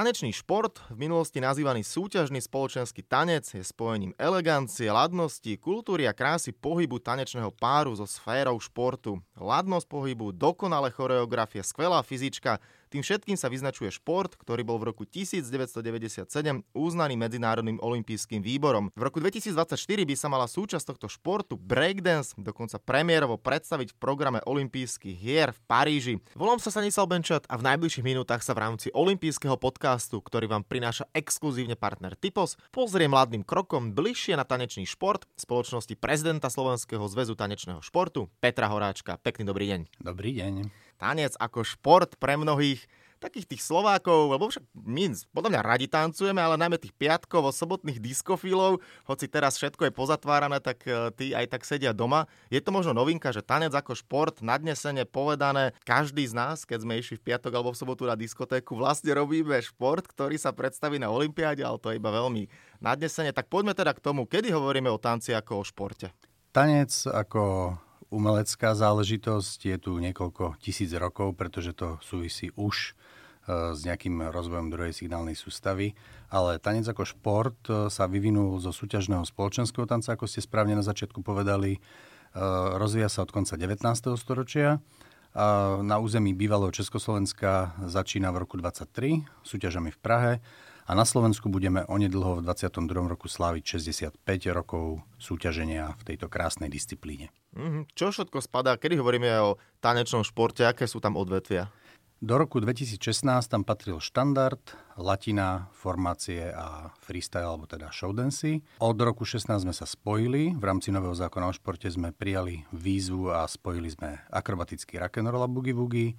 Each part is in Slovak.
Tanečný šport, v minulosti nazývaný súťažný spoločenský tanec, je spojením elegancie, ladnosti, kultúry a krásy pohybu tanečného páru so sférou športu. Ladnosť pohybu, dokonalé choreografie, skvelá fyzička, tým všetkým sa vyznačuje šport, ktorý bol v roku 1997 uznaný Medzinárodným olympijským výborom. V roku 2024 by sa mala súčasť tohto športu breakdance dokonca premiérovo predstaviť v programe olympijských hier v Paríži. Volám sa Stanisal Benčat a v najbližších minútach sa v rámci olympijského podcastu, ktorý vám prináša exkluzívne partner Typos, pozrie mladým krokom bližšie na tanečný šport spoločnosti prezidenta Slovenského zväzu tanečného športu Petra Horáčka. Pekný dobrý deň. Dobrý deň tanec ako šport pre mnohých takých tých Slovákov, lebo však my podľa mňa radi tancujeme, ale najmä tých piatkov, sobotných diskofilov, hoci teraz všetko je pozatvárané, tak e, tí aj tak sedia doma. Je to možno novinka, že tanec ako šport, nadnesene povedané, každý z nás, keď sme išli v piatok alebo v sobotu na diskotéku, vlastne robíme šport, ktorý sa predstaví na Olympiáde, ale to je iba veľmi nadnesene. Tak poďme teda k tomu, kedy hovoríme o tanci ako o športe. Tanec ako umelecká záležitosť, je tu niekoľko tisíc rokov, pretože to súvisí už e, s nejakým rozvojom druhej signálnej sústavy, ale tanec ako šport e, sa vyvinul zo súťažného spoločenského tanca, ako ste správne na začiatku povedali, e, rozvíja sa od konca 19. storočia. Na území bývalého Československa začína v roku 23 súťažami v Prahe a na Slovensku budeme onedlho v 22. roku sláviť 65 rokov súťaženia v tejto krásnej disciplíne. Mm-hmm. Čo všetko spadá, kedy hovoríme o tanečnom športe, aké sú tam odvetvia? Do roku 2016 tam patril štandard, latina, formácie a freestyle, alebo teda showdancy. Od roku 16 sme sa spojili, v rámci nového zákona o športe sme prijali výzvu a spojili sme akrobatický rock'n'roll a boogie-woogie,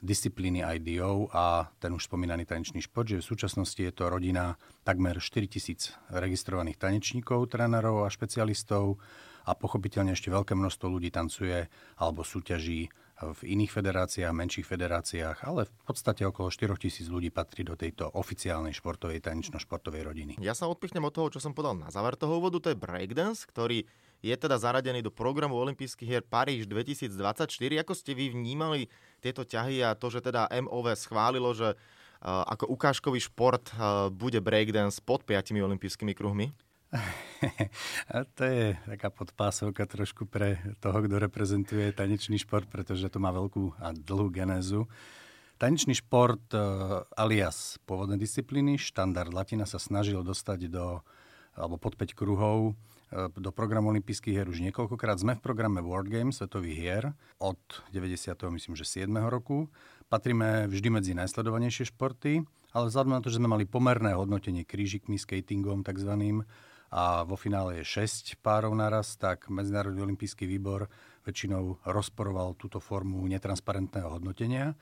disciplíny IDO a ten už spomínaný tanečný šport, že v súčasnosti je to rodina takmer 4000 registrovaných tanečníkov, trénerov a špecialistov a pochopiteľne ešte veľké množstvo ľudí tancuje alebo súťaží v iných federáciách, menších federáciách, ale v podstate okolo 4 tisíc ľudí patrí do tejto oficiálnej športovej, tanečno-športovej rodiny. Ja sa odpichnem od toho, čo som povedal na záver toho úvodu, to je breakdance, ktorý je teda zaradený do programu olympijských hier Paríž 2024. Ako ste vy vnímali tieto ťahy a to, že teda MOV schválilo, že uh, ako ukážkový šport uh, bude breakdance pod piatimi olympijskými kruhmi? to je taká podpásovka trošku pre toho, kto reprezentuje tanečný šport, pretože to má veľkú a dlhú genézu. Tanečný šport uh, alias pôvodné disciplíny, štandard latina sa snažil dostať do alebo pod 5 kruhov do programu olympijských hier už niekoľkokrát. Sme v programe World Games, svetových hier, od 90. myslím, že 7. roku. Patríme vždy medzi najsledovanejšie športy, ale vzhľadom na to, že sme mali pomerné hodnotenie krížikmi, skatingom takzvaným, a vo finále je 6 párov naraz, tak Medzinárodný olimpijský výbor väčšinou rozporoval túto formu netransparentného hodnotenia.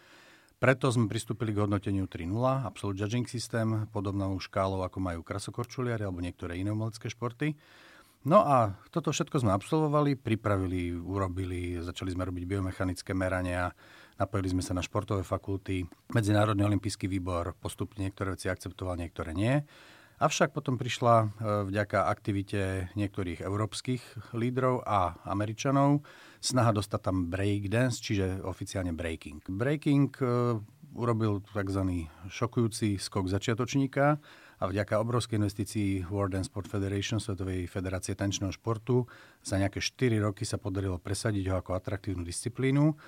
Preto sme pristúpili k hodnoteniu 3.0, Absolute Judging System, podobnou škálou, ako majú krasokorčuliari alebo niektoré iné umelecké športy. No a toto všetko sme absolvovali, pripravili, urobili, začali sme robiť biomechanické merania, napojili sme sa na športové fakulty. Medzinárodný olimpijský výbor postupne niektoré veci akceptoval, niektoré nie. Avšak potom prišla e, vďaka aktivite niektorých európskych lídrov a Američanov snaha dostať tam breakdance, čiže oficiálne breaking. Breaking e, urobil tzv. šokujúci skok začiatočníka, a vďaka obrovskej investícii World and Sport Federation, Svetovej federácie tančného športu, za nejaké 4 roky sa podarilo presadiť ho ako atraktívnu disciplínu.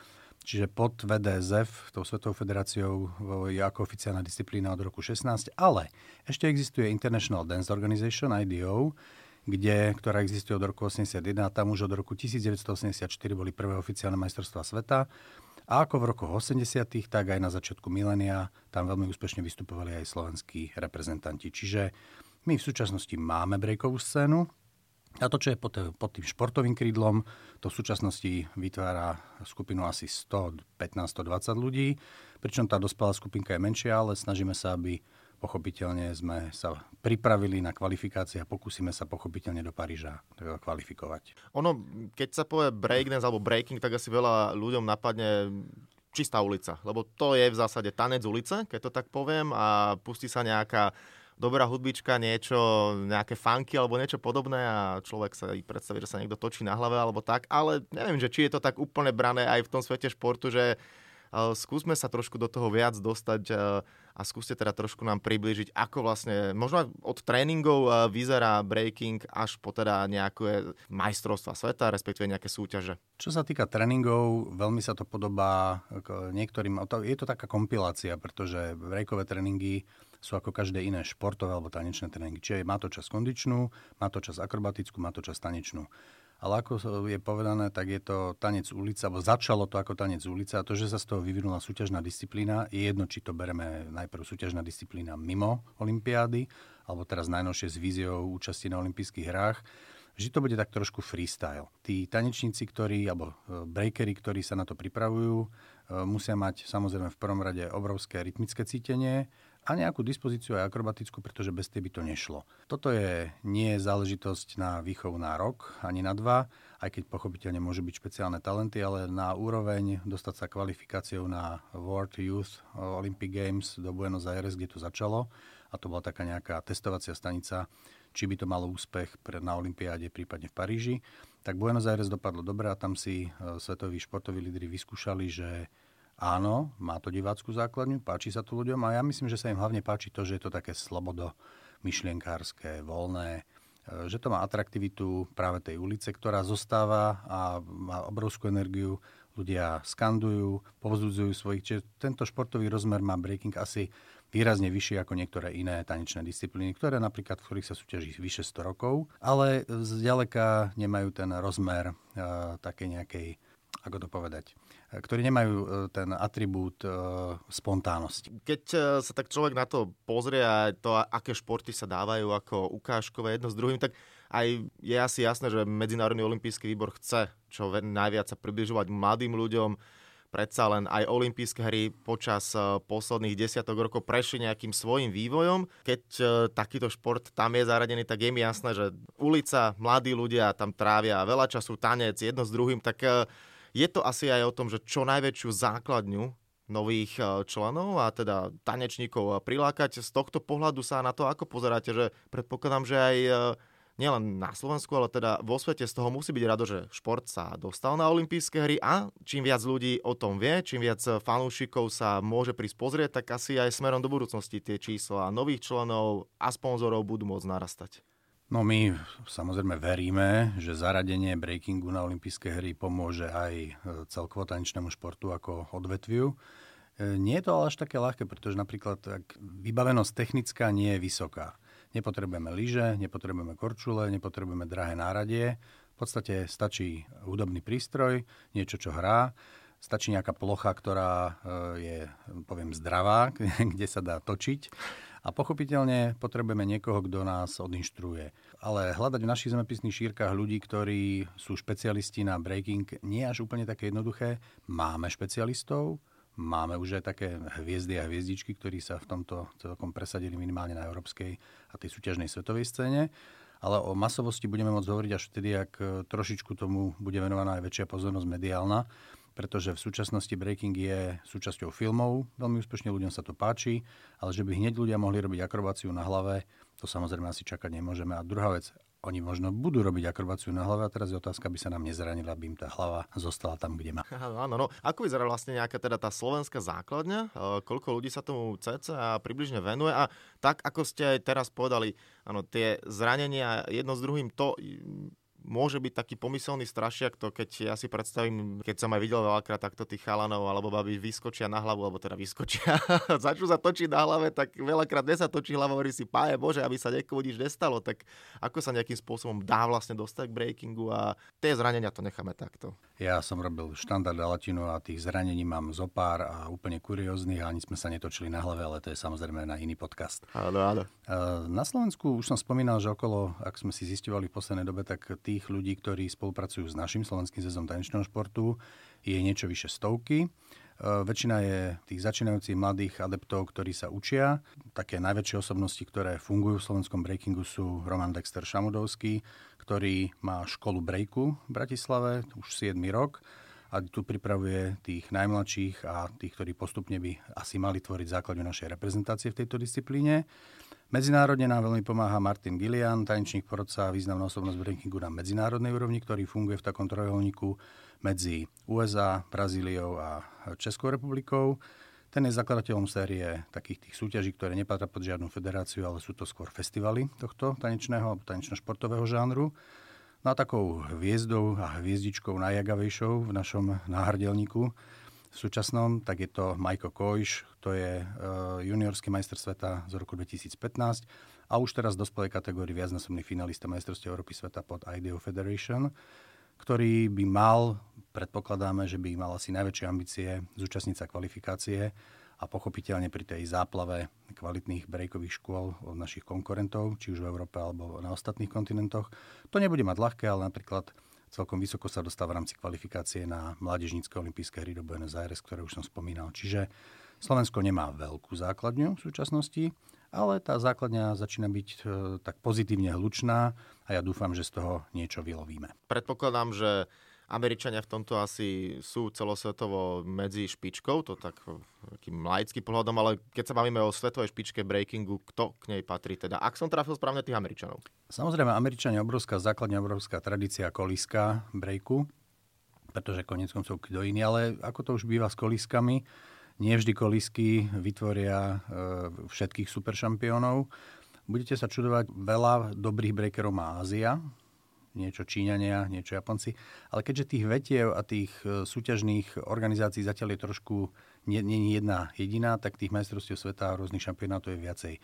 Čiže pod VDSF, tou Svetovou federáciou, je ako oficiálna disciplína od roku 16, ale ešte existuje International Dance Organization, IDO, kde, ktorá existuje od roku 81 a tam už od roku 1984 boli prvé oficiálne majstrovstvá sveta. A ako v rokoch 80., tak aj na začiatku milénia tam veľmi úspešne vystupovali aj slovenskí reprezentanti. Čiže my v súčasnosti máme breakovú scénu, a to, čo je pod, tým športovým krídlom, to v súčasnosti vytvára skupinu asi 115-120 ľudí, pričom tá dospelá skupinka je menšia, ale snažíme sa, aby Pochopiteľne sme sa pripravili na kvalifikácie a pokúsime sa pochopiteľne do Paríža kvalifikovať. Ono, keď sa povie breakdance alebo breaking, tak asi veľa ľuďom napadne čistá ulica, lebo to je v zásade tanec ulice, keď to tak poviem, a pustí sa nejaká dobrá hudbička, niečo, nejaké funky alebo niečo podobné a človek sa predstaví, že sa niekto točí na hlave alebo tak, ale neviem, že či je to tak úplne brané aj v tom svete športu, že skúsme sa trošku do toho viac dostať a skúste teda trošku nám približiť, ako vlastne, možno od tréningov vyzerá breaking až po teda nejaké majstrovstva sveta, respektíve nejaké súťaže. Čo sa týka tréningov, veľmi sa to podobá niektorým, je to taká kompilácia, pretože breakové tréningy sú ako každé iné športové alebo tanečné tréningy. Čiže má to čas kondičnú, má to čas akrobatickú, má to čas tanečnú. Ale ako je povedané, tak je to tanec ulica, alebo začalo to ako tanec ulica a to, že sa z toho vyvinula súťažná disciplína, je jedno, či to bereme najprv súťažná disciplína mimo Olympiády, alebo teraz najnovšie s víziou účasti na olympijských hrách, že to bude tak trošku freestyle. Tí tanečníci, ktorí, alebo e, breakery, ktorí sa na to pripravujú, e, musia mať samozrejme v prvom rade obrovské rytmické cítenie, a nejakú dispozíciu aj akrobatickú, pretože bez tej by to nešlo. Toto je nie je záležitosť na výchovu na rok, ani na dva, aj keď pochopiteľne môže byť špeciálne talenty, ale na úroveň dostať sa kvalifikáciou na World Youth Olympic Games do Buenos Aires, kde to začalo, a to bola taká nejaká testovacia stanica, či by to malo úspech na Olympiáde, prípadne v Paríži. Tak Buenos Aires dopadlo dobre a tam si e, svetoví športoví lídry vyskúšali, že Áno, má to divácku základňu, páči sa to ľuďom a ja myslím, že sa im hlavne páči to, že je to také slobodo myšlienkárske, voľné, e, že to má atraktivitu práve tej ulice, ktorá zostáva a má obrovskú energiu. Ľudia skandujú, povzudzujú svojich. Čiže tento športový rozmer má breaking asi výrazne vyšší ako niektoré iné tanečné disciplíny, ktoré napríklad, v ktorých sa súťaží vyše 100 rokov, ale zďaleka nemajú ten rozmer uh, také nejakej, ako to povedať, ktorí nemajú e, ten atribút e, spontánnosti. Keď e, sa tak človek na to pozrie a to, aké športy sa dávajú ako ukážkové jedno s druhým, tak aj je asi jasné, že Medzinárodný olimpijský výbor chce čo najviac sa približovať mladým ľuďom. Predsa len aj olympijské hry počas posledných desiatok rokov prešli nejakým svojim vývojom. Keď takýto šport tam je zaradený, tak je mi jasné, že ulica, mladí ľudia tam trávia veľa času, tanec jedno s druhým, tak je to asi aj o tom, že čo najväčšiu základňu nových e, členov a teda tanečníkov prilákať. Z tohto pohľadu sa na to ako pozeráte, že predpokladám, že aj e, nielen na Slovensku, ale teda vo svete z toho musí byť rado, že šport sa dostal na olympijské hry a čím viac ľudí o tom vie, čím viac fanúšikov sa môže prísť pozrieť, tak asi aj smerom do budúcnosti tie čísla nových členov a sponzorov budú môcť narastať. No my samozrejme veríme, že zaradenie breakingu na olympijské hry pomôže aj e, celkovo tanečnému športu ako odvetviu. E, nie je to ale až také ľahké, pretože napríklad ak vybavenosť technická nie je vysoká. Nepotrebujeme lyže, nepotrebujeme korčule, nepotrebujeme drahé náradie. V podstate stačí hudobný prístroj, niečo, čo hrá. Stačí nejaká plocha, ktorá e, je, poviem, zdravá, kde sa dá točiť a pochopiteľne potrebujeme niekoho, kto nás odinštruuje. Ale hľadať v našich zemepisných šírkach ľudí, ktorí sú špecialisti na breaking, nie až úplne také jednoduché. Máme špecialistov, máme už aj také hviezdy a hviezdičky, ktorí sa v tomto celkom presadili minimálne na európskej a tej súťažnej svetovej scéne. Ale o masovosti budeme môcť hovoriť až vtedy, ak trošičku tomu bude venovaná aj väčšia pozornosť mediálna pretože v súčasnosti breaking je súčasťou filmov, veľmi úspešne ľuďom sa to páči, ale že by hneď ľudia mohli robiť akrobáciu na hlave, to samozrejme asi čakať nemôžeme. A druhá vec, oni možno budú robiť akrobáciu na hlave a teraz je otázka, aby sa nám nezranila, aby im tá hlava zostala tam, kde má. Áno, no. Ako vyzerá vlastne nejaká teda tá slovenská základňa? E, koľko ľudí sa tomu cca približne venuje? A tak, ako ste aj teraz povedali, áno, tie zranenia jedno s druhým, to môže byť taký pomyselný strašiak, to keď ja si predstavím, keď som aj videl veľakrát takto tých chalanov alebo babi vyskočia na hlavu, alebo teda vyskočia, začnú sa točiť na hlave, tak veľakrát ne sa točí hlava, hovorí si, páje Bože, aby sa niekomu nič nestalo, tak ako sa nejakým spôsobom dá vlastne dostať k breakingu a tie zranenia to necháme takto. Ja som robil štandard latinu a tých zranení mám zo pár a úplne kurióznych a ani sme sa netočili na hlave, ale to je samozrejme na iný podcast. Áno, áno. Na Slovensku už som spomínal, že okolo, ak sme si zistovali v poslednej dobe, tak tých ľudí, ktorí spolupracujú s našim Slovenským zväzom tanečného športu, je niečo vyše stovky. E, väčšina je tých začínajúcich mladých adeptov, ktorí sa učia. Také najväčšie osobnosti, ktoré fungujú v slovenskom breakingu sú Roman Dexter Šamudovský, ktorý má školu breaku v Bratislave už 7 rok a tu pripravuje tých najmladších a tých, ktorí postupne by asi mali tvoriť základňu našej reprezentácie v tejto disciplíne. Medzinárodne nám veľmi pomáha Martin Gillian, tanečník porodca, významná osobnosť breakingu na medzinárodnej úrovni, ktorý funguje v takom trojuholníku medzi USA, Brazíliou a Českou republikou. Ten je zakladateľom série takých tých súťaží, ktoré nepatria pod žiadnu federáciu, ale sú to skôr festivaly tohto tanečného alebo tanečno-športového žánru. No a takou hviezdou a hviezdičkou najjagavejšou v našom náhrdelníku v súčasnom, tak je to Majko Kojš, to je uh, juniorský majster sveta z roku 2015 a už teraz dospelej kategórii viacnásobný finalista majstrovstiev Európy sveta pod IDEO Federation, ktorý by mal, predpokladáme, že by mal asi najväčšie ambície zúčastniť sa kvalifikácie a pochopiteľne pri tej záplave kvalitných breakových škôl od našich konkurentov, či už v Európe alebo na ostatných kontinentoch. To nebude mať ľahké, ale napríklad celkom vysoko sa dostáva v rámci kvalifikácie na Mládežnícke olympijské hry do Buenos Aires, ktoré už som spomínal. Čiže Slovensko nemá veľkú základňu v súčasnosti, ale tá základňa začína byť e, tak pozitívne hlučná a ja dúfam, že z toho niečo vylovíme. Predpokladám, že Američania v tomto asi sú celosvetovo medzi špičkou, to tak takým laickým pohľadom, ale keď sa bavíme o svetovej špičke breakingu, kto k nej patrí teda? Ak som trafil správne tých Američanov. Samozrejme, Američania obrovská základňa, obrovská tradícia koliska breaku, pretože konec koncov kto iný, ale ako to už býva s koliskami, nie vždy kolisky vytvoria e, všetkých superšampiónov. Budete sa čudovať, veľa dobrých breakerov má Ázia, niečo Číňania, niečo Japonci. Ale keďže tých vetiev a tých e, súťažných organizácií zatiaľ je trošku nie, nie jedna jediná, tak tých majstrovstiev sveta a rôznych šampionátov je viacej.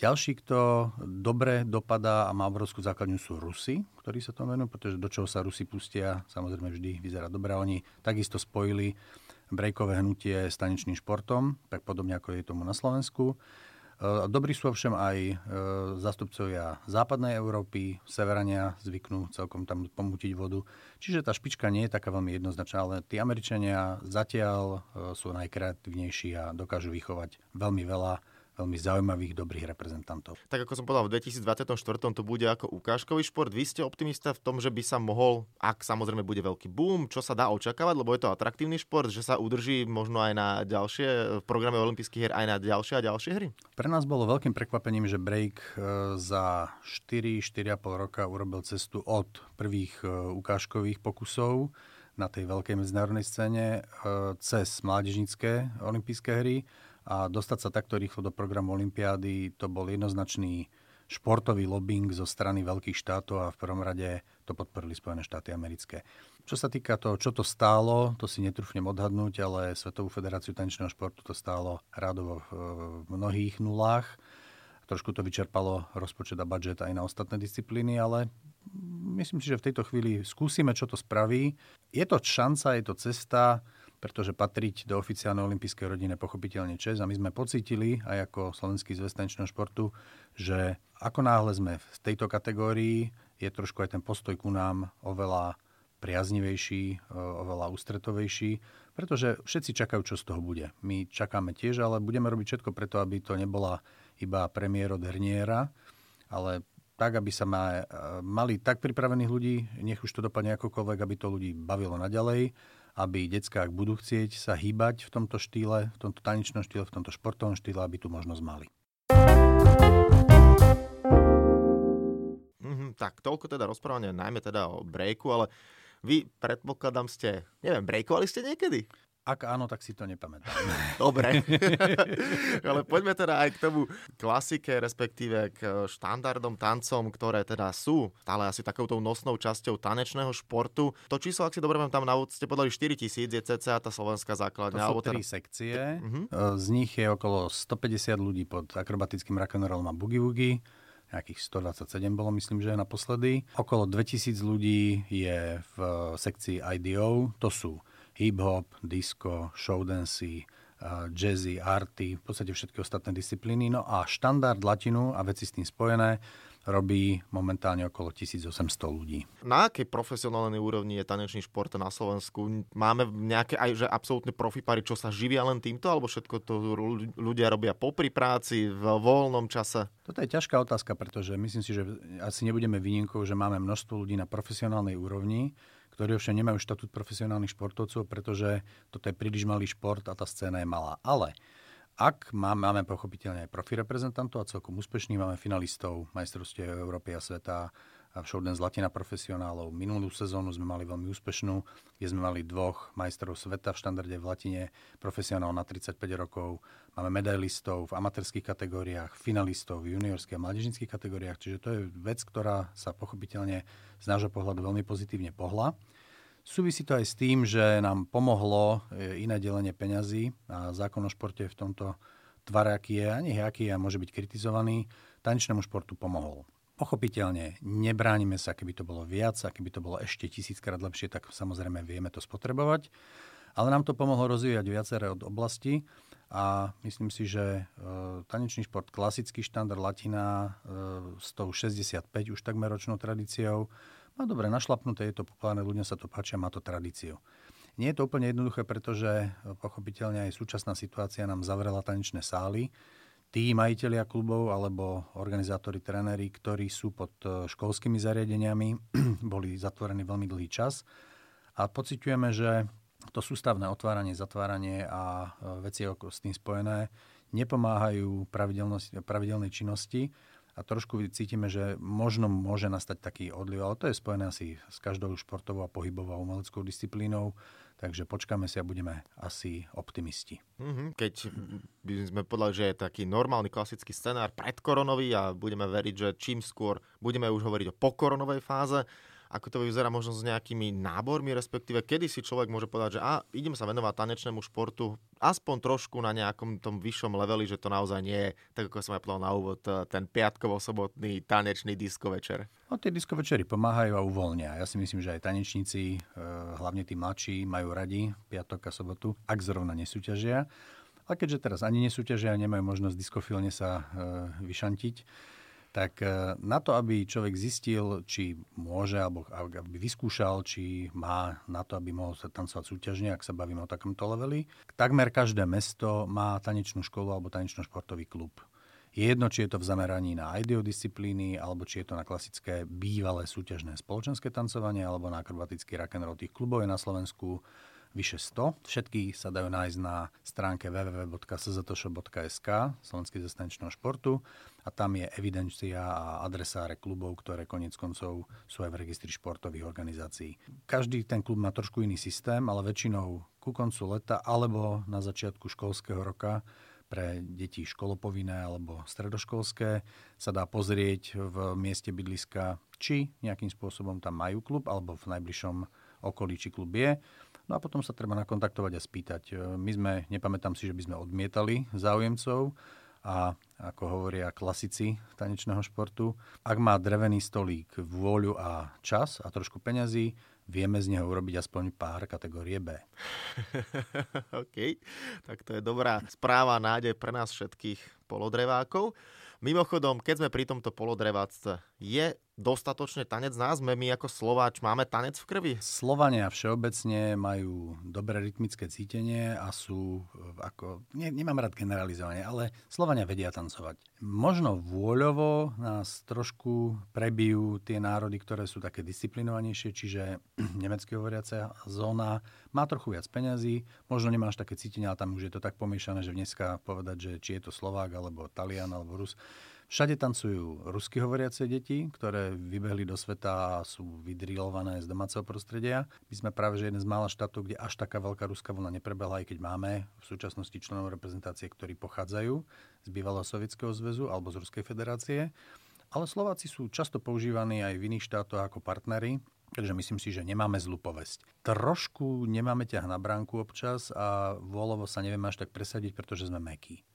Ďalší, kto dobre dopadá a má obrovskú základňu sú Rusy, ktorí sa tomu venujú, pretože do čoho sa Rusi pustia, samozrejme vždy vyzerá dobre. Oni takisto spojili brejkové hnutie s tanečným športom, tak podobne ako je tomu na Slovensku. E, dobrí sú ovšem aj e, zastupcovia západnej Európy, severania zvyknú celkom tam pomútiť vodu. Čiže tá špička nie je taká veľmi jednoznačná, ale tí Američania zatiaľ e, sú najkreatívnejší a dokážu vychovať veľmi veľa veľmi zaujímavých, dobrých reprezentantov. Tak ako som povedal, v 2024 to bude ako ukážkový šport. Vy ste optimista v tom, že by sa mohol, ak samozrejme bude veľký boom, čo sa dá očakávať, lebo je to atraktívny šport, že sa udrží možno aj na ďalšie, v programe olympijských hier aj na ďalšie a ďalšie hry? Pre nás bolo veľkým prekvapením, že break e, za 4-4,5 roka urobil cestu od prvých e, ukážkových pokusov na tej veľkej medzinárodnej scéne e, cez mládežnické olympijské hry a dostať sa takto rýchlo do programu Olympiády, to bol jednoznačný športový lobbying zo strany veľkých štátov a v prvom rade to podporili Spojené štáty americké. Čo sa týka toho, čo to stálo, to si netrúfnem odhadnúť, ale Svetovú federáciu tanečného športu to stálo rádovo v mnohých nulách. Trošku to vyčerpalo rozpočet a budget aj na ostatné disciplíny, ale myslím si, že v tejto chvíli skúsime, čo to spraví. Je to šanca, je to cesta, pretože patriť do oficiálnej olympijskej rodiny pochopiteľne čes a my sme pocítili aj ako Slovenský zväz športu, že ako náhle sme v tejto kategórii, je trošku aj ten postoj ku nám oveľa priaznivejší, oveľa ústretovejší, pretože všetci čakajú, čo z toho bude. My čakáme tiež, ale budeme robiť všetko preto, aby to nebola iba premiér od herniera, ale tak, aby sa ma, mali tak pripravených ľudí, nech už to dopadne akokoľvek, aby to ľudí bavilo naďalej aby detská, ak budú chcieť sa hýbať v tomto štýle, v tomto tanečnom štýle, v tomto športovom štýle, aby tu možnosť mali. Mm-hmm, tak toľko teda rozprávania, najmä teda o breaku, ale vy predpokladám ste, neviem, breakovali ste niekedy? Ak áno, tak si to nepamätám. Dobre. Ale poďme teda aj k tomu klasike, respektíve k štandardom tancom, ktoré teda sú stále asi takouto nosnou časťou tanečného športu. To číslo, ak si dobre tam na ste podali 4 tisíc, je cca tá slovenská základňa. To sú tri teda... sekcie. Uh-huh. Z nich je okolo 150 ľudí pod akrobatickým rock'n'rollom a boogie-woogie nejakých 127 bolo, myslím, že naposledy. Okolo 2000 ľudí je v sekcii IDO, to sú hip-hop, disco, showdancy, jazzy, arty, v podstate všetky ostatné disciplíny. No a štandard latinu a veci s tým spojené robí momentálne okolo 1800 ľudí. Na akej profesionálnej úrovni je tanečný šport na Slovensku? Máme nejaké aj že absolútne profipary, čo sa živia len týmto, alebo všetko to ľudia robia popri práci, v voľnom čase? Toto je ťažká otázka, pretože myslím si, že asi nebudeme výnimkou, že máme množstvo ľudí na profesionálnej úrovni, ktorí ovšem nemajú štatút profesionálnych športovcov, pretože toto je príliš malý šport a tá scéna je malá. Ale Ak máme, máme pochopiteľne aj profi reprezentantov a celkom úspešných, máme finalistov majstrovstiev Európy a sveta a Showdance Zlatina profesionálov. Minulú sezónu sme mali veľmi úspešnú, kde sme mali dvoch majstrov sveta v štandarde v Latine, profesionál na 35 rokov. Máme medailistov v amatérských kategóriách, finalistov v juniorských a mládežnických kategóriách, čiže to je vec, ktorá sa pochopiteľne z nášho pohľadu veľmi pozitívne pohla. Súvisí to aj s tým, že nám pomohlo e, iné delenie peňazí a zákon o športe v tomto tvare, aký je, ani aký a môže byť kritizovaný, tanečnému športu pomohol. Pochopiteľne, nebránime sa, keby to bolo viac a keby to bolo ešte tisíckrát lepšie, tak samozrejme vieme to spotrebovať. Ale nám to pomohlo rozvíjať viaceré od oblasti a myslím si, že e, tanečný šport, klasický štandard latina e, s tou 65 už takmer ročnou tradíciou, má dobre našlapnuté, je to populárne, ľudia sa to páčia, má to tradíciu. Nie je to úplne jednoduché, pretože e, pochopiteľne aj súčasná situácia nám zavrela tanečné sály, tí majiteľia klubov alebo organizátori, tréneri, ktorí sú pod e, školskými zariadeniami, boli zatvorení veľmi dlhý čas. A pociťujeme, že to sústavné otváranie, zatváranie a e, veci s tým spojené nepomáhajú pravidelnej činnosti a trošku cítime, že možno môže nastať taký odliv, ale to je spojené asi s každou športovou a pohybovou a umeleckou disciplínou. Takže počkáme si a budeme asi optimisti. Mm-hmm. Keď by sme povedali, že je taký normálny klasický scenár predkoronový a budeme veriť, že čím skôr budeme už hovoriť o pokoronovej fáze, ako to vyzerá možno s nejakými nábormi, respektíve kedy si človek môže povedať, že a idem sa venovať tanečnému športu aspoň trošku na nejakom tom vyššom leveli, že to naozaj nie je, tak ako som aj povedal na úvod, ten piatkovo-sobotný tanečný disko večer. No, tie disko večery pomáhajú a uvoľnia. Ja si myslím, že aj tanečníci, eh, hlavne tí mladší, majú radi piatok a sobotu, ak zrovna nesúťažia. A keďže teraz ani nesúťažia, nemajú možnosť diskofilne sa e, vyšantiť, tak e, na to, aby človek zistil, či môže, alebo aby vyskúšal, či má na to, aby mohol sa tancovať súťažne, ak sa bavíme o takomto leveli, takmer každé mesto má tanečnú školu alebo tanečno-športový klub. Je jedno, či je to v zameraní na ideodisciplíny, alebo či je to na klasické bývalé súťažné spoločenské tancovanie, alebo na akrobatický rock'n'roll. Tých klubov je na Slovensku vyše 100. Všetky sa dajú nájsť na stránke www.sztošo.sk Slovenský zastanečného športu a tam je evidencia a adresáre klubov, ktoré konec koncov sú aj v registri športových organizácií. Každý ten klub má trošku iný systém, ale väčšinou ku koncu leta alebo na začiatku školského roka pre deti školopovinné alebo stredoškolské sa dá pozrieť v mieste bydliska, či nejakým spôsobom tam majú klub alebo v najbližšom okolí, či klub je No a potom sa treba nakontaktovať a spýtať. E, my sme, nepamätám si, že by sme odmietali záujemcov a ako hovoria klasici tanečného športu, ak má drevený stolík vôľu a čas a trošku peňazí, vieme z neho urobiť aspoň pár kategórie B. OK, tak to je dobrá správa, nádej pre nás všetkých polodrevákov. Mimochodom, keď sme pri tomto polodreváctve, je dostatočne tanec nás? My ako Slováč máme tanec v krvi? Slovania všeobecne majú dobré rytmické cítenie a sú e, ako, ne, nemám rád generalizovanie, ale Slovania vedia tancovať. Možno vôľovo nás trošku prebijú tie národy, ktoré sú také disciplinovanejšie, čiže nemecky hovoriaca zóna má trochu viac peňazí, možno nemáš také cítenie, ale tam už je to tak pomiešané, že dneska povedať, že či je to Slovák, alebo Talian, alebo Rus, Všade tancujú rusky hovoriace deti, ktoré vybehli do sveta a sú vydrilované z domáceho prostredia. My sme práve že jeden z mála štátov, kde až taká veľká ruská vlna neprebehla, aj keď máme v súčasnosti členov reprezentácie, ktorí pochádzajú z bývalého Sovietskeho zväzu alebo z Ruskej federácie. Ale Slováci sú často používaní aj v iných štátoch ako partnery, Takže myslím si, že nemáme zlú povesť. Trošku nemáme ťah na bránku občas a volovo sa nevieme až tak presadiť, pretože sme mekí.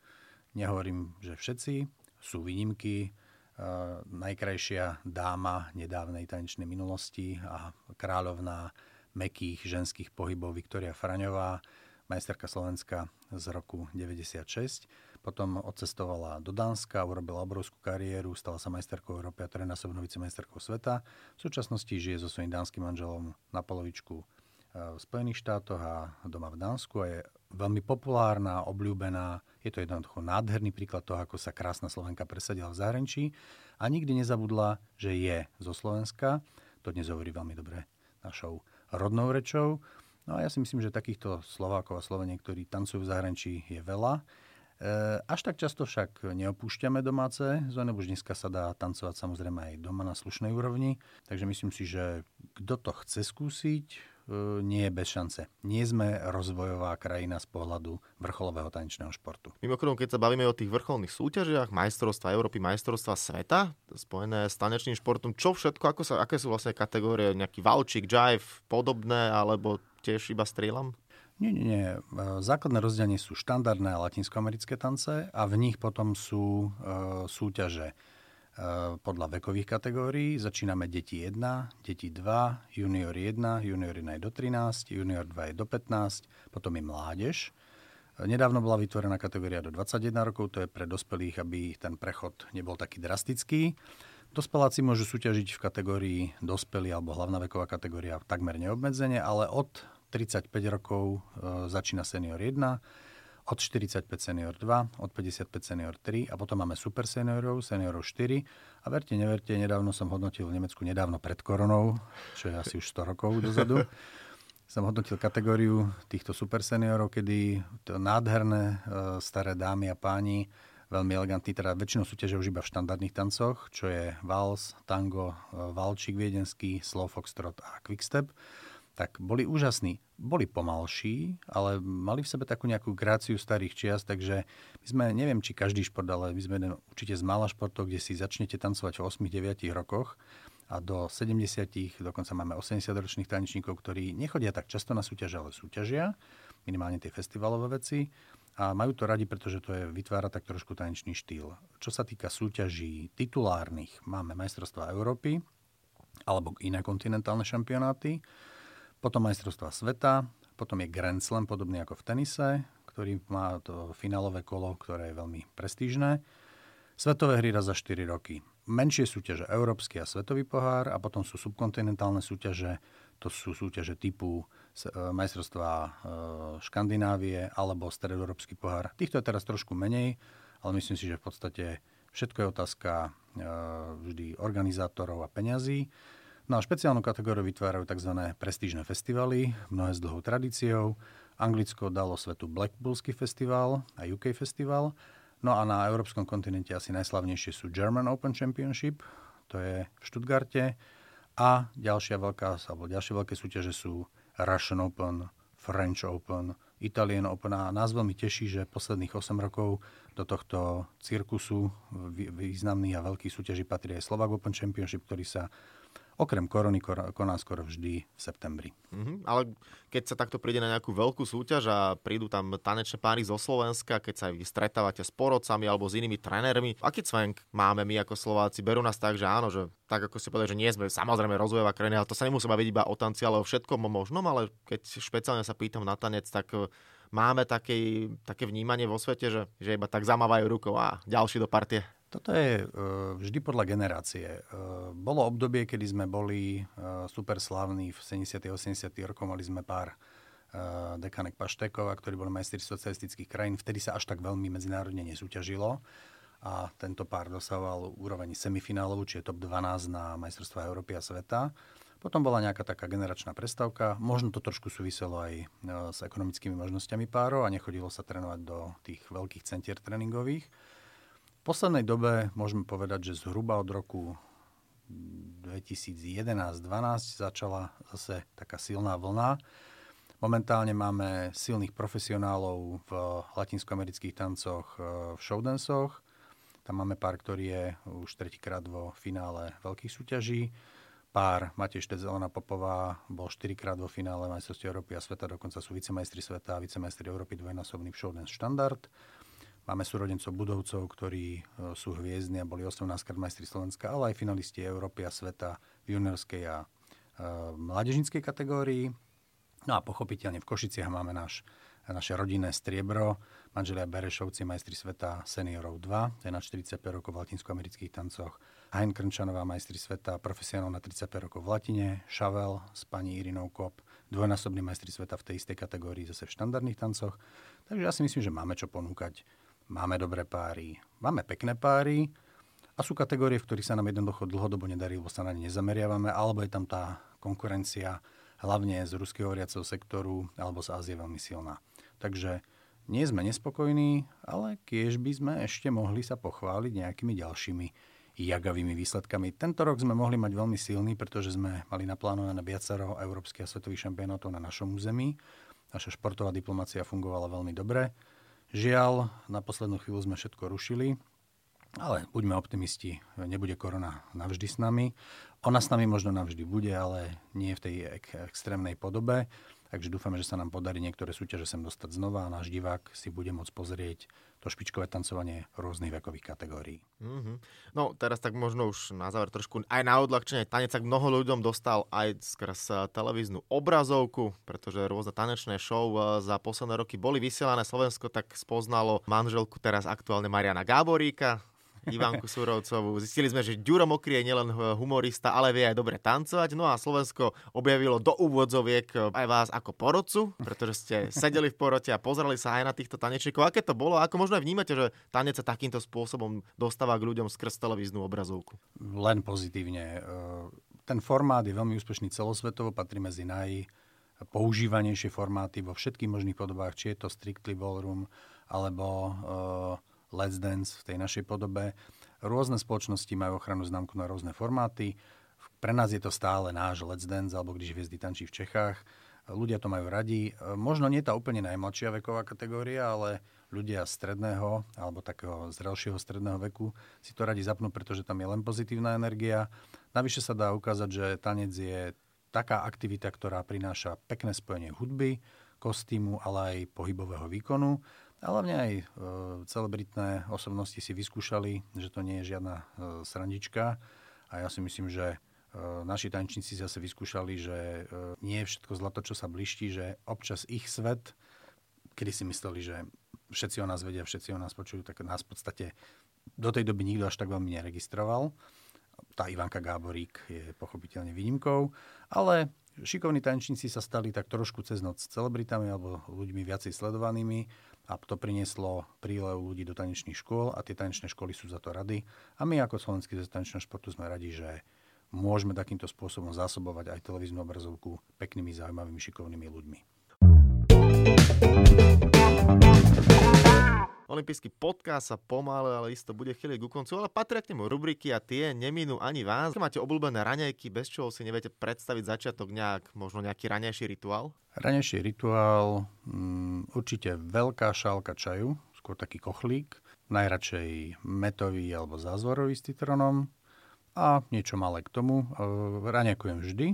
Nehovorím, že všetci, sú výnimky. Najkrajšia dáma nedávnej tanečnej minulosti a kráľovná mekých ženských pohybov Viktoria Fraňová, majsterka Slovenska z roku 96. Potom odcestovala do Dánska, urobila obrovskú kariéru, stala sa majsterkou Európy a trojnásobnou vicemajsterkou sveta. V súčasnosti žije so svojím dánskym manželom na polovičku v Spojených štátoch a doma v Dánsku a je veľmi populárna, obľúbená. Je to jednoducho nádherný príklad toho, ako sa krásna Slovenka presadila v zahraničí a nikdy nezabudla, že je zo Slovenska. To dnes hovorí veľmi dobre našou rodnou rečou. No a ja si myslím, že takýchto Slovákov a Sloveniek, ktorí tancujú v zahraničí, je veľa. až tak často však neopúšťame domáce zóny, už dneska sa dá tancovať samozrejme aj doma na slušnej úrovni, takže myslím si, že kto to chce skúsiť, E, nie je bez šance. Nie sme rozvojová krajina z pohľadu vrcholového tanečného športu. Mimochodom, keď sa bavíme o tých vrcholných súťažiach, majstrovstva Európy, majstrovstva sveta, spojené s tanečným športom, čo všetko, ako sa, aké sú vlastne kategórie, nejaký valčík, jive, podobné, alebo tiež iba strieľam? Nie, nie, nie. E, základné rozdelenie sú štandardné latinskoamerické tance a v nich potom sú e, súťaže podľa vekových kategórií. Začíname deti 1, deti 2, junior 1, junior 1 je do 13, junior 2 je do 15, potom je mládež. Eh, nedávno bola vytvorená kategória do 21 rokov, to je pre dospelých, aby ten prechod nebol taký drastický. Dospeláci môžu súťažiť v kategórii dospelý alebo hlavná veková kategória takmer neobmedzenie, ale od 35 rokov e, začína senior 1, od 45 senior 2, od 55 senior 3 a potom máme super seniorov, seniorov 4 a verte, neverte, nedávno som hodnotil v Nemecku, nedávno pred koronou, čo je asi už 100 rokov dozadu, som hodnotil kategóriu týchto super seniorov, kedy to nádherné e, staré dámy a páni, veľmi elegantní, teda väčšinou súťažia už iba v štandardných tancoch, čo je vals, tango, e, valčík viedenský, slow foxtrot a quickstep tak boli úžasní. Boli pomalší, ale mali v sebe takú nejakú gráciu starých čias, takže my sme, neviem či každý šport, ale my sme určite z mála športov, kde si začnete tancovať v 8-9 rokoch a do 70 dokonca máme 80-ročných tanečníkov, ktorí nechodia tak často na súťaže, ale súťažia, minimálne tie festivalové veci a majú to radi, pretože to je, vytvára tak trošku tanečný štýl. Čo sa týka súťaží titulárnych, máme majstrovstvá Európy alebo iné kontinentálne šampionáty, potom majstrovstva sveta, potom je Grand Slam, podobný ako v tenise, ktorý má to finálové kolo, ktoré je veľmi prestížne. Svetové hry raz za 4 roky. Menšie súťaže Európsky a Svetový pohár a potom sú subkontinentálne súťaže, to sú súťaže typu e, majstrovstva e, Škandinávie alebo Stredoeurópsky pohár. Týchto je teraz trošku menej, ale myslím si, že v podstate všetko je otázka e, vždy organizátorov a peňazí. No a špeciálnu kategóriu vytvárajú tzv. prestížne festivaly, mnohé s dlhou tradíciou. Anglicko dalo svetu Black Bullsky festival a UK festival. No a na európskom kontinente asi najslavnejšie sú German Open Championship, to je v Stuttgarte. A ďalšia veľká, alebo ďalšie veľké súťaže sú Russian Open, French Open, Italian Open a nás veľmi teší, že posledných 8 rokov do tohto cirkusu významných a veľkých súťaží patrí aj Slovak Open Championship, ktorý sa Okrem korony koná skoro vždy v septembri. Mm-hmm, ale keď sa takto príde na nejakú veľkú súťaž a prídu tam tanečné páry zo Slovenska, keď sa vy stretávate s porodcami alebo s inými trénermi, aký cvenk máme my ako Slováci? Berú nás tak, že áno, že tak ako ste povedali, že nie sme samozrejme rozvojová krajina, ale to sa nemusí baviť iba o tanci, ale o všetkom možnom, ale keď špeciálne sa pýtam na tanec, tak e, máme také, také vnímanie vo svete, že, že iba tak zamávajú rukou a ďalší do partie. Toto je uh, vždy podľa generácie. Uh, bolo obdobie, kedy sme boli uh, super slávni v 70. 80. rokoch, mali sme pár dekanek Paštekov, ktorí boli majstri socialistických krajín. Vtedy sa až tak veľmi medzinárodne nesúťažilo a tento pár dosával úroveň semifinálovú, čiže top 12 na majstrovstvá Európy a sveta. Potom bola nejaká taká generačná prestavka. Možno to trošku súviselo aj s ekonomickými možnosťami párov a nechodilo sa trénovať do tých veľkých centier tréningových poslednej dobe môžeme povedať, že zhruba od roku 2011-2012 začala zase taká silná vlna. Momentálne máme silných profesionálov v latinskoamerických tancoch, e, v showdancoch. Tam máme pár, ktorý je už tretíkrát vo finále veľkých súťaží. Pár, Matej Štec, Elena Popová, bol štyrikrát vo finále majstrovstiev Európy a sveta, dokonca sú vicemajstri sveta a vicemajstri Európy dvojnásobný showdance štandard. Máme súrodencov budovcov, ktorí e, sú hviezdni a boli 18 krát majstri Slovenska, ale aj finalisti Európy a sveta v juniorskej a e, mládežnickej kategórii. No a pochopiteľne v Košiciach máme náš, naše rodinné striebro, manželia Berešovci, majstri sveta seniorov 2, to je na 45 rokov v latinskoamerických tancoch. Hein Krnčanová, majstri sveta, profesionál na 35 rokov v latine, Šavel s pani Irinou Kop, dvojnásobný majstri sveta v tej istej kategórii, zase v štandardných tancoch. Takže ja si myslím, že máme čo ponúkať máme dobré páry, máme pekné páry a sú kategórie, v ktorých sa nám jednoducho dlhodobo nedarí, lebo sa na ne nezameriavame, alebo je tam tá konkurencia hlavne z ruského horiaceho sektoru alebo z Ázie veľmi silná. Takže nie sme nespokojní, ale kiež by sme ešte mohli sa pochváliť nejakými ďalšími jagavými výsledkami. Tento rok sme mohli mať veľmi silný, pretože sme mali naplánované viacero európskych a svetových šampionátov na našom území. Naša športová diplomácia fungovala veľmi dobre. Žiaľ, na poslednú chvíľu sme všetko rušili, ale buďme optimisti, nebude korona navždy s nami. Ona s nami možno navždy bude, ale nie v tej ek- extrémnej podobe. Takže dúfame, že sa nám podarí niektoré súťaže sem dostať znova a náš divák si bude môcť pozrieť to špičkové tancovanie rôznych vekových kategórií. Mm-hmm. No teraz tak možno už na záver trošku aj na odľahčenie. Tanec tak mnoho ľuďom dostal aj skrz eh, televíznu obrazovku, pretože rôzne tanečné show eh, za posledné roky boli vysielané. Slovensko tak spoznalo manželku teraz aktuálne Mariana Gáboríka, Ivanku Surovcovú. Zistili sme, že Ďuro Mokrý je nielen humorista, ale vie aj dobre tancovať. No a Slovensko objavilo do úvodzoviek aj vás ako porodcu, pretože ste sedeli v porote a pozerali sa aj na týchto tanečníkov. Aké to bolo? Ako možno vnímate, že tanec sa takýmto spôsobom dostáva k ľuďom skrz televíznu obrazovku? Len pozitívne. Ten formát je veľmi úspešný celosvetovo, patrí medzi naj používanejšie formáty vo všetkých možných podobách, či je to Strictly Ballroom, alebo uh, Let's Dance v tej našej podobe. Rôzne spoločnosti majú ochranu známku na rôzne formáty. Pre nás je to stále náš Let's Dance, alebo když hviezdy tančí v Čechách. Ľudia to majú radi. Možno nie tá úplne najmladšia veková kategória, ale ľudia stredného alebo takého zrelšieho stredného veku si to radi zapnú, pretože tam je len pozitívna energia. Navyše sa dá ukázať, že tanec je taká aktivita, ktorá prináša pekné spojenie hudby, kostýmu, ale aj pohybového výkonu. A hlavne aj e, celebritné osobnosti si vyskúšali, že to nie je žiadna e, srandička. A ja si myslím, že e, naši tančníci zase vyskúšali, že e, nie je všetko zlato, čo sa bliští, že občas ich svet, kedy si mysleli, že všetci o nás vedia, všetci o nás počujú, tak nás v podstate do tej doby nikto až tak veľmi neregistroval. Tá Ivanka Gáborík je pochopiteľne výnimkou, ale šikovní tančníci sa stali tak trošku cez noc celebritami alebo ľuďmi viacej sledovanými a to prinieslo prílev ľudí do tanečných škôl a tie tanečné školy sú za to rady. A my ako Slovenský zväz tanečného športu sme radi, že môžeme takýmto spôsobom zásobovať aj televíznu obrazovku peknými, zaujímavými, šikovnými ľuďmi. Olympijský podcast sa pomaly, ale isto bude chýliť ku koncu, ale patria k nemu rubriky a tie neminú ani vás. Máte obľúbené raňajky, bez čoho si neviete predstaviť začiatok nejak, možno nejaký raňajší rituál? Ranejší rituál, mm, určite veľká šálka čaju, skôr taký kochlík, najradšej metový alebo zázvorový s citronom a niečo malé k tomu. E, raňajkujem vždy,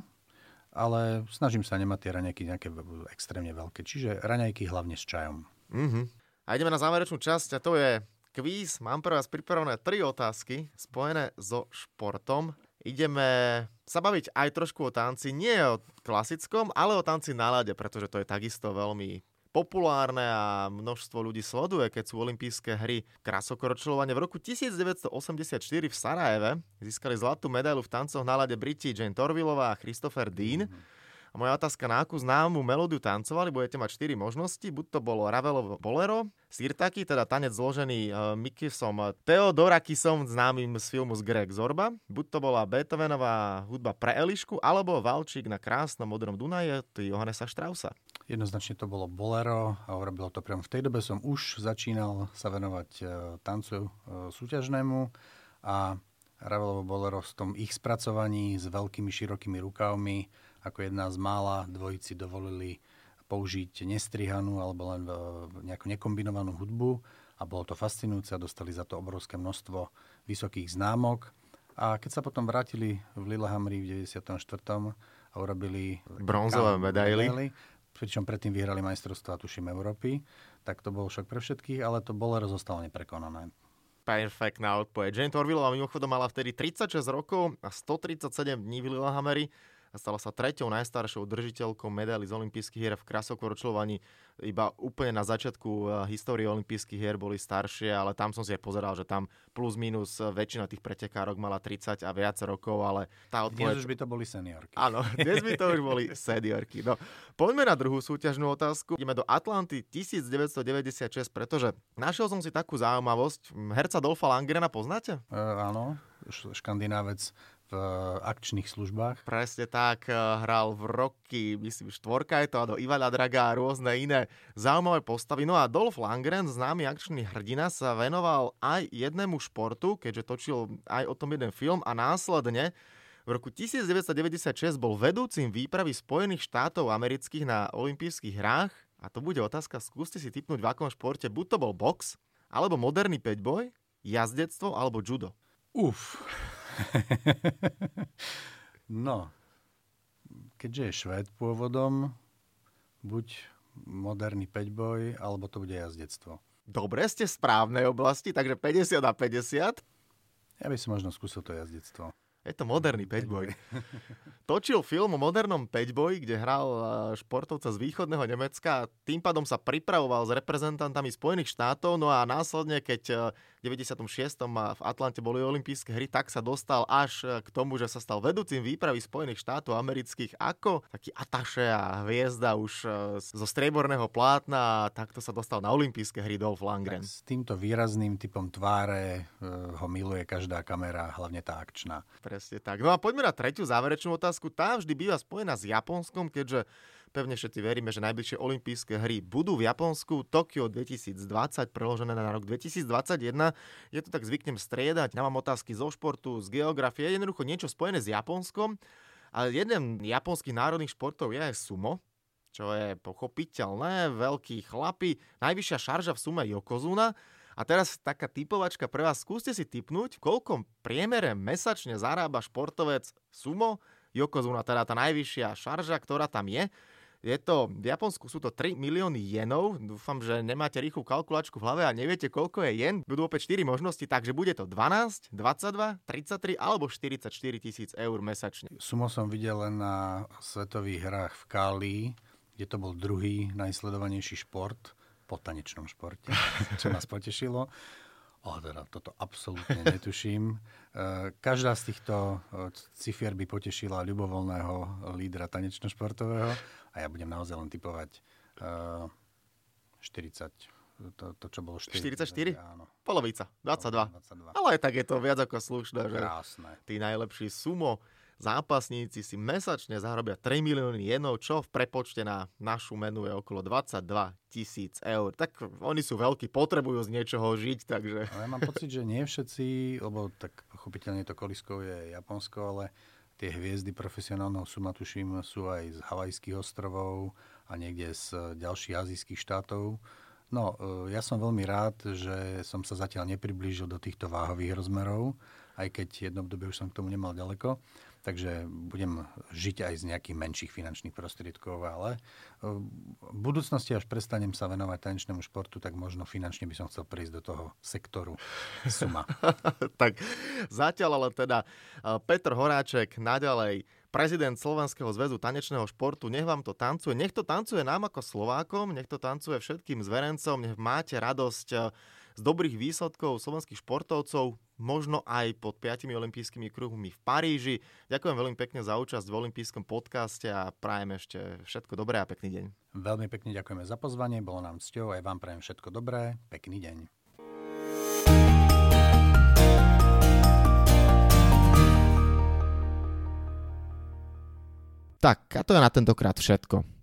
ale snažím sa nemať tie raňajky nejaké extrémne veľké, čiže raňajky hlavne s čajom. Mm-hmm. A ideme na záverečnú časť a to je kvíz. Mám pre vás pripravené tri otázky spojené so športom. Ideme sa baviť aj trošku o tanci, nie o klasickom, ale o tanci nálade, pretože to je takisto veľmi populárne a množstvo ľudí sleduje, keď sú olympijské hry krasokoročľovanie. V roku 1984 v Sarajeve získali zlatú medailu v tancoch nálade Briti Jane Torvillová a Christopher Dean. Mm-hmm. A moja otázka, na akú známu melódiu tancovali, budete mať 4 možnosti. Buď to bolo Ravelovo Bolero, Sirtaki, teda tanec zložený uh, Mikisom Teodorakisom, známym z filmu z Greg Zorba. Buď to bola Beethovenová hudba pre Elišku, alebo Valčík na krásnom modrom Dunaje, to Johannesa Strausa. Jednoznačne to bolo bolero a urobilo to priamo v tej dobe. Som už začínal sa venovať uh, tancu uh, súťažnému a Ravelovo bolero v tom ich spracovaní s veľkými širokými rukavmi ako jedna z mála dvojici dovolili použiť nestrihanú alebo len nejakú nekombinovanú hudbu a bolo to fascinujúce a dostali za to obrovské množstvo vysokých známok. A keď sa potom vrátili v Lillehammeri v 94. a urobili bronzové medaily, pričom predtým vyhrali majstrovstvá, tuším, Európy, tak to bol šok pre všetkých, ale to bolero zostalo neprekonané. Perfektná odpoveď. Jane Torvillová mimochodom mala vtedy 36 rokov a 137 dní v Lillehammeri a stala sa treťou najstaršou držiteľkou medaily z olympijských hier v krasokoročľovaní. Iba úplne na začiatku eh, histórie olympijských hier boli staršie, ale tam som si aj pozeral, že tam plus minus eh, väčšina tých pretekárok mala 30 a viac rokov, ale tá odpoveď... Dnes už by to boli seniorky. Áno, dnes by to už boli seniorky. No, poďme na druhú súťažnú otázku. Ideme do Atlanty 1996, pretože našiel som si takú zaujímavosť. Herca Dolfa Langrena poznáte? E, áno, škandinávec akčných službách. Presne tak, eh, hral v roky, myslím, štvorka je to, a do Ivana Draga a rôzne iné zaujímavé postavy. No a Dolph Langren, známy akčný hrdina, sa venoval aj jednému športu, keďže točil aj o tom jeden film a následne v roku 1996 bol vedúcim výpravy Spojených štátov amerických na olympijských hrách a to bude otázka, skúste si typnúť v akom športe, buď to bol box, alebo moderný peťboj, jazdectvo alebo judo. Uf. no, keďže je švéd pôvodom, buď moderný peťboj, alebo to bude jazdectvo. Dobre, ste v správnej oblasti, takže 50 a 50. Ja by som možno skúsil to jazdectvo. Je to moderný peťboj. Točil film o modernom peťboji, kde hral eh, športovca z východného Nemecka a tým pádom sa pripravoval s reprezentantami Spojených štátov, no a následne, keď eh, v 96. v Atlante boli olympijské hry, tak sa dostal až eh, k tomu, že sa stal vedúcim výpravy Spojených štátov amerických ako taký ataše a hviezda už zo strieborného plátna a takto sa dostal na olympijské hry Dolph Langren. Tak s týmto výrazným typom tváre ho miluje každá kamera, hlavne tá akčná. Presne tak. No a poďme na tretiu záverečnú otázku. Tá vždy býva spojená s Japonskom, keďže pevne všetci veríme, že najbližšie olympijské hry budú v Japonsku. Tokio 2020, preložené na rok 2021. Je to tak zvyknem striedať. Ja mám otázky zo športu, z geografie, jednoducho niečo spojené s Japonskom. A jeden japonských národných športov je sumo, čo je pochopiteľné, veľký chlapi. Najvyššia šarža v sume Yokozuna. A teraz taká typovačka pre vás. Skúste si typnúť, koľko priemere mesačne zarába športovec sumo, Yokozuna, teda tá najvyššia šarža, ktorá tam je. Je to, v Japonsku sú to 3 milióny jenov. Dúfam, že nemáte rýchlu kalkulačku v hlave a neviete, koľko je jen. Budú opäť 4 možnosti, takže bude to 12, 22, 33 alebo 44 tisíc eur mesačne. Sumo som videl len na svetových hrách v Kali, kde to bol druhý najsledovanejší šport po tanečnom športe, čo nás potešilo. O, teda toto absolútne netuším. E, každá z týchto e, cifier by potešila ľubovoľného lídra tanečno-športového a ja budem naozaj len typovať 40 e, to, to, čo bolo 4. 44? Áno. Polovica, 22. 22. Ale aj tak je to viac ako slušné, že Krásne. tí najlepší sumo zápasníci si mesačne zarobia 3 milióny jenov, čo v prepočte na našu menu je okolo 22 tisíc eur. Tak oni sú veľkí, potrebujú z niečoho žiť, takže... Ale ja mám pocit, že nie všetci, lebo tak pochopiteľne to kolisko je Japonsko, ale tie hviezdy profesionálneho suma, tuším, sú aj z Havajských ostrovov a niekde z ďalších azijských štátov. No, e, ja som veľmi rád, že som sa zatiaľ nepriblížil do týchto váhových rozmerov, aj keď jedno obdobie už som k tomu nemal ďaleko takže budem žiť aj z nejakých menších finančných prostriedkov, ale e, v budúcnosti, až prestanem sa venovať tanečnému športu, tak možno finančne by som chcel prísť do toho sektoru suma. tak zatiaľ ale teda e, Petr Horáček naďalej prezident Slovenského zväzu tanečného športu, nech vám to tancuje, nech to tancuje nám ako Slovákom, nech to tancuje všetkým zverencom, nech máte radosť e, z dobrých výsledkov slovenských športovcov, možno aj pod 5 olympijskými kruhmi v Paríži. Ďakujem veľmi pekne za účasť v olympijskom podcaste a prajem ešte všetko dobré a pekný deň. Veľmi pekne ďakujeme za pozvanie, bolo nám cťou aj vám prajem všetko dobré, pekný deň. Tak, a to je na tentokrát všetko.